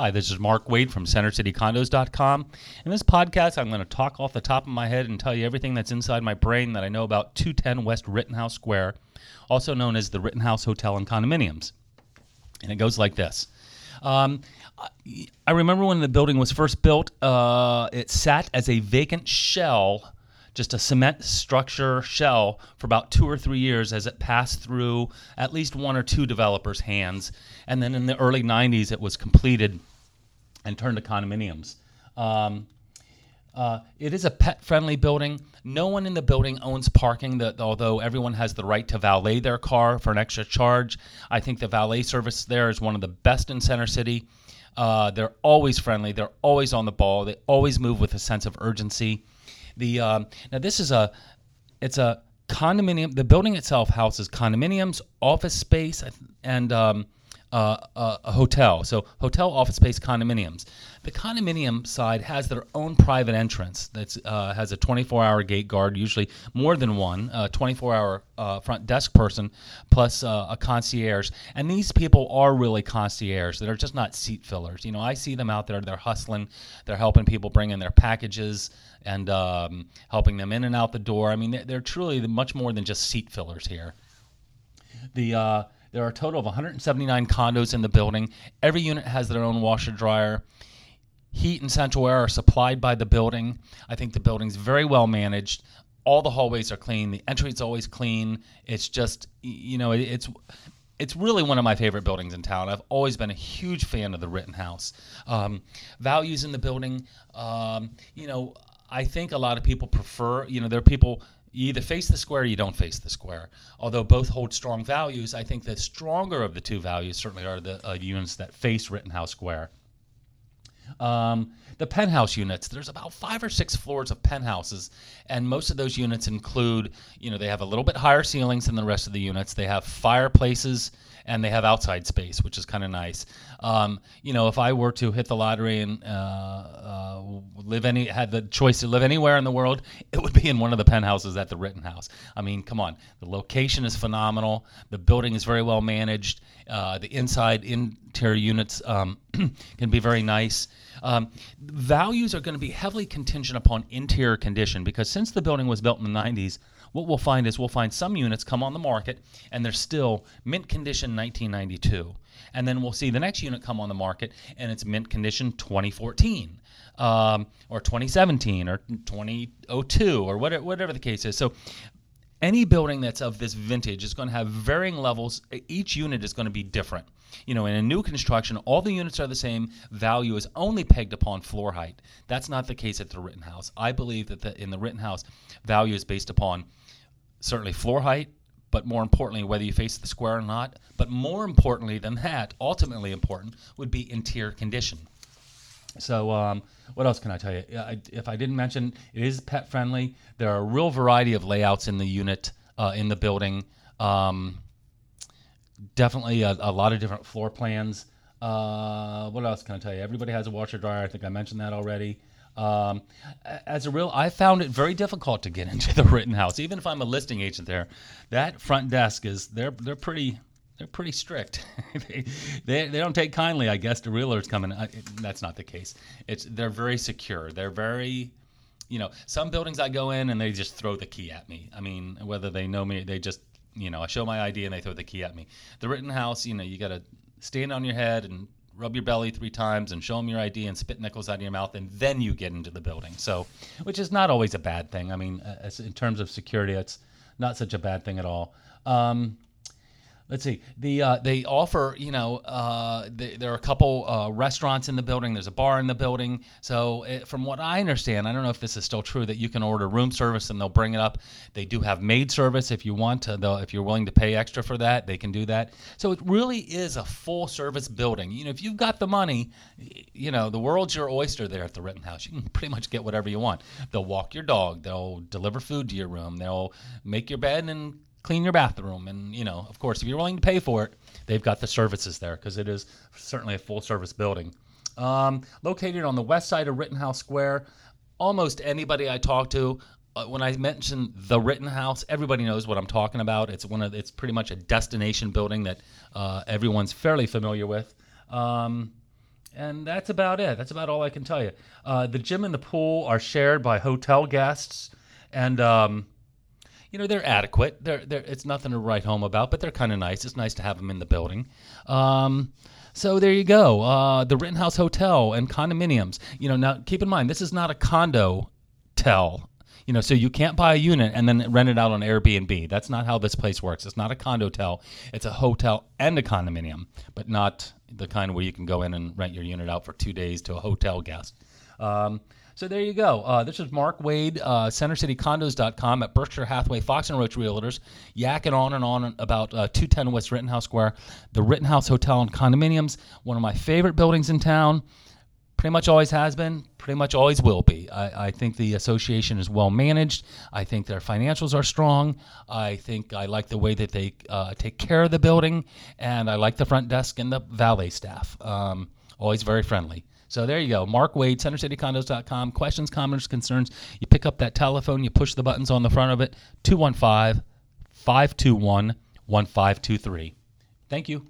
Hi, this is Mark Wade from CenterCityCondos.com. In this podcast, I'm going to talk off the top of my head and tell you everything that's inside my brain that I know about 210 West Rittenhouse Square, also known as the Rittenhouse Hotel and Condominiums. And it goes like this. Um, I remember when the building was first built, uh, it sat as a vacant shell just a cement structure shell for about two or three years as it passed through at least one or two developers' hands. And then in the early 90s, it was completed and turned to condominiums. Um, uh, it is a pet friendly building. No one in the building owns parking, that, although everyone has the right to valet their car for an extra charge. I think the valet service there is one of the best in Center City. Uh, they're always friendly, they're always on the ball, they always move with a sense of urgency. The um, now this is a it's a condominium. The building itself houses condominiums, office space, and um, uh, a hotel. So hotel, office space, condominiums. The condominium side has their own private entrance that uh, has a 24-hour gate guard, usually more than one, a 24-hour uh, front desk person, plus uh, a concierge. And these people are really concierge. They're just not seat fillers. You know, I see them out there. They're hustling. They're helping people bring in their packages and um, helping them in and out the door. I mean, they're, they're truly much more than just seat fillers here. The uh, there are a total of 179 condos in the building. Every unit has their own washer dryer. Heat and central air are supplied by the building. I think the building's very well managed. All the hallways are clean. The entry is always clean. It's just, you know, it's it's really one of my favorite buildings in town. I've always been a huge fan of the Rittenhouse. Um, values in the building, um, you know, I think a lot of people prefer, you know, there are people you either face the square or you don't face the square. Although both hold strong values, I think the stronger of the two values certainly are the uh, units that face Rittenhouse Square. Um, the penthouse units, there's about five or six floors of penthouses, and most of those units include, you know, they have a little bit higher ceilings than the rest of the units. They have fireplaces and they have outside space, which is kind of nice. Um, you know, if I were to hit the lottery and uh, uh, live any had the choice to live anywhere in the world, it would be in one of the penthouses at the Rittenhouse. I mean, come on, the location is phenomenal. The building is very well managed. Uh, the inside interior units um, can be very nice. Um, values are going to be heavily contingent upon interior condition because since the building was built in the 90s, what we'll find is we'll find some units come on the market and they're still mint condition 1992. And then we'll see the next unit come on the market and it's mint condition 2014 um, or 2017 or 2002 or whatever, whatever the case is. So any building that's of this vintage is going to have varying levels. Each unit is going to be different. You know, in a new construction, all the units are the same. Value is only pegged upon floor height. That's not the case at the Rittenhouse. I believe that the, in the Rittenhouse, value is based upon certainly floor height, but more importantly, whether you face the square or not. But more importantly than that, ultimately important, would be interior condition. So, um, what else can I tell you? if I didn't mention, it is pet friendly. There are a real variety of layouts in the unit, uh, in the building. Um, definitely a, a, lot of different floor plans. Uh, what else can I tell you? Everybody has a washer dryer. I think I mentioned that already. Um, as a real, I found it very difficult to get into the Rittenhouse, even if I'm a listing agent there. That front desk is they're they're pretty they're pretty strict. they, they, they don't take kindly, I guess, to realtors coming. Uh, that's not the case. It's they're very secure. They're very, you know, some buildings I go in and they just throw the key at me. I mean, whether they know me, they just, you know, I show my ID and they throw the key at me. The Rittenhouse, you know, you got to stand on your head and rub your belly three times and show them your ID and spit nickels out of your mouth, and then you get into the building. So, which is not always a bad thing. I mean, as, in terms of security, it's not such a bad thing at all. Um, let's see. The uh, they offer you know uh, they, there are a couple uh, restaurants in the building. There's a bar in the building. So it, from what i understand i don't know if this is still true that you can order room service and they'll bring it up. They do have maid service if you want to though if you're willing to pay extra for that they can do that. So it really is a full service building. You know if you've got the money you know the world's your oyster there at the rittenhouse. You can pretty much get whatever you want. They'll walk your dog. They'll deliver food to your room. They'll make your bed and clean your bathroom. And, you know, of course, if you're willing to pay for it, they've got the services there because it is certainly a full service building. Um, located on the west side of Rittenhouse Square, almost anybody I talk to, uh, when I mention the Rittenhouse, everybody knows what I'm talking about. It's one of it's pretty much a destination building that uh, everyone's fairly familiar with. Um, And that's about it. That's about all I can tell you. Uh, the gym and the pool are shared by hotel guests, and um, you know they're adequate. They're, they're it's nothing to write home about, but they're kind of nice. It's nice to have them in the building. Um, so there you go. Uh, the Rittenhouse Hotel and condominiums. You know, now keep in mind this is not a condo tell. You know, so you can't buy a unit and then rent it out on Airbnb. That's not how this place works. It's not a condotel. It's a hotel and a condominium, but not the kind where you can go in and rent your unit out for two days to a hotel guest. Um, so there you go. Uh, this is Mark Wade, uh, CenterCityCondos.com at Berkshire Hathaway Fox and Roach Realtors, yakking on and on about uh, 210 West Rittenhouse Square, the Rittenhouse Hotel and Condominiums, one of my favorite buildings in town. Pretty much always has been, pretty much always will be. I, I think the association is well managed. I think their financials are strong. I think I like the way that they uh, take care of the building, and I like the front desk and the valet staff. Um, always very friendly. So there you go. Mark Wade, CenterCityCondos.com. Questions, comments, concerns. You pick up that telephone, you push the buttons on the front of it, 215 521 1523. Thank you.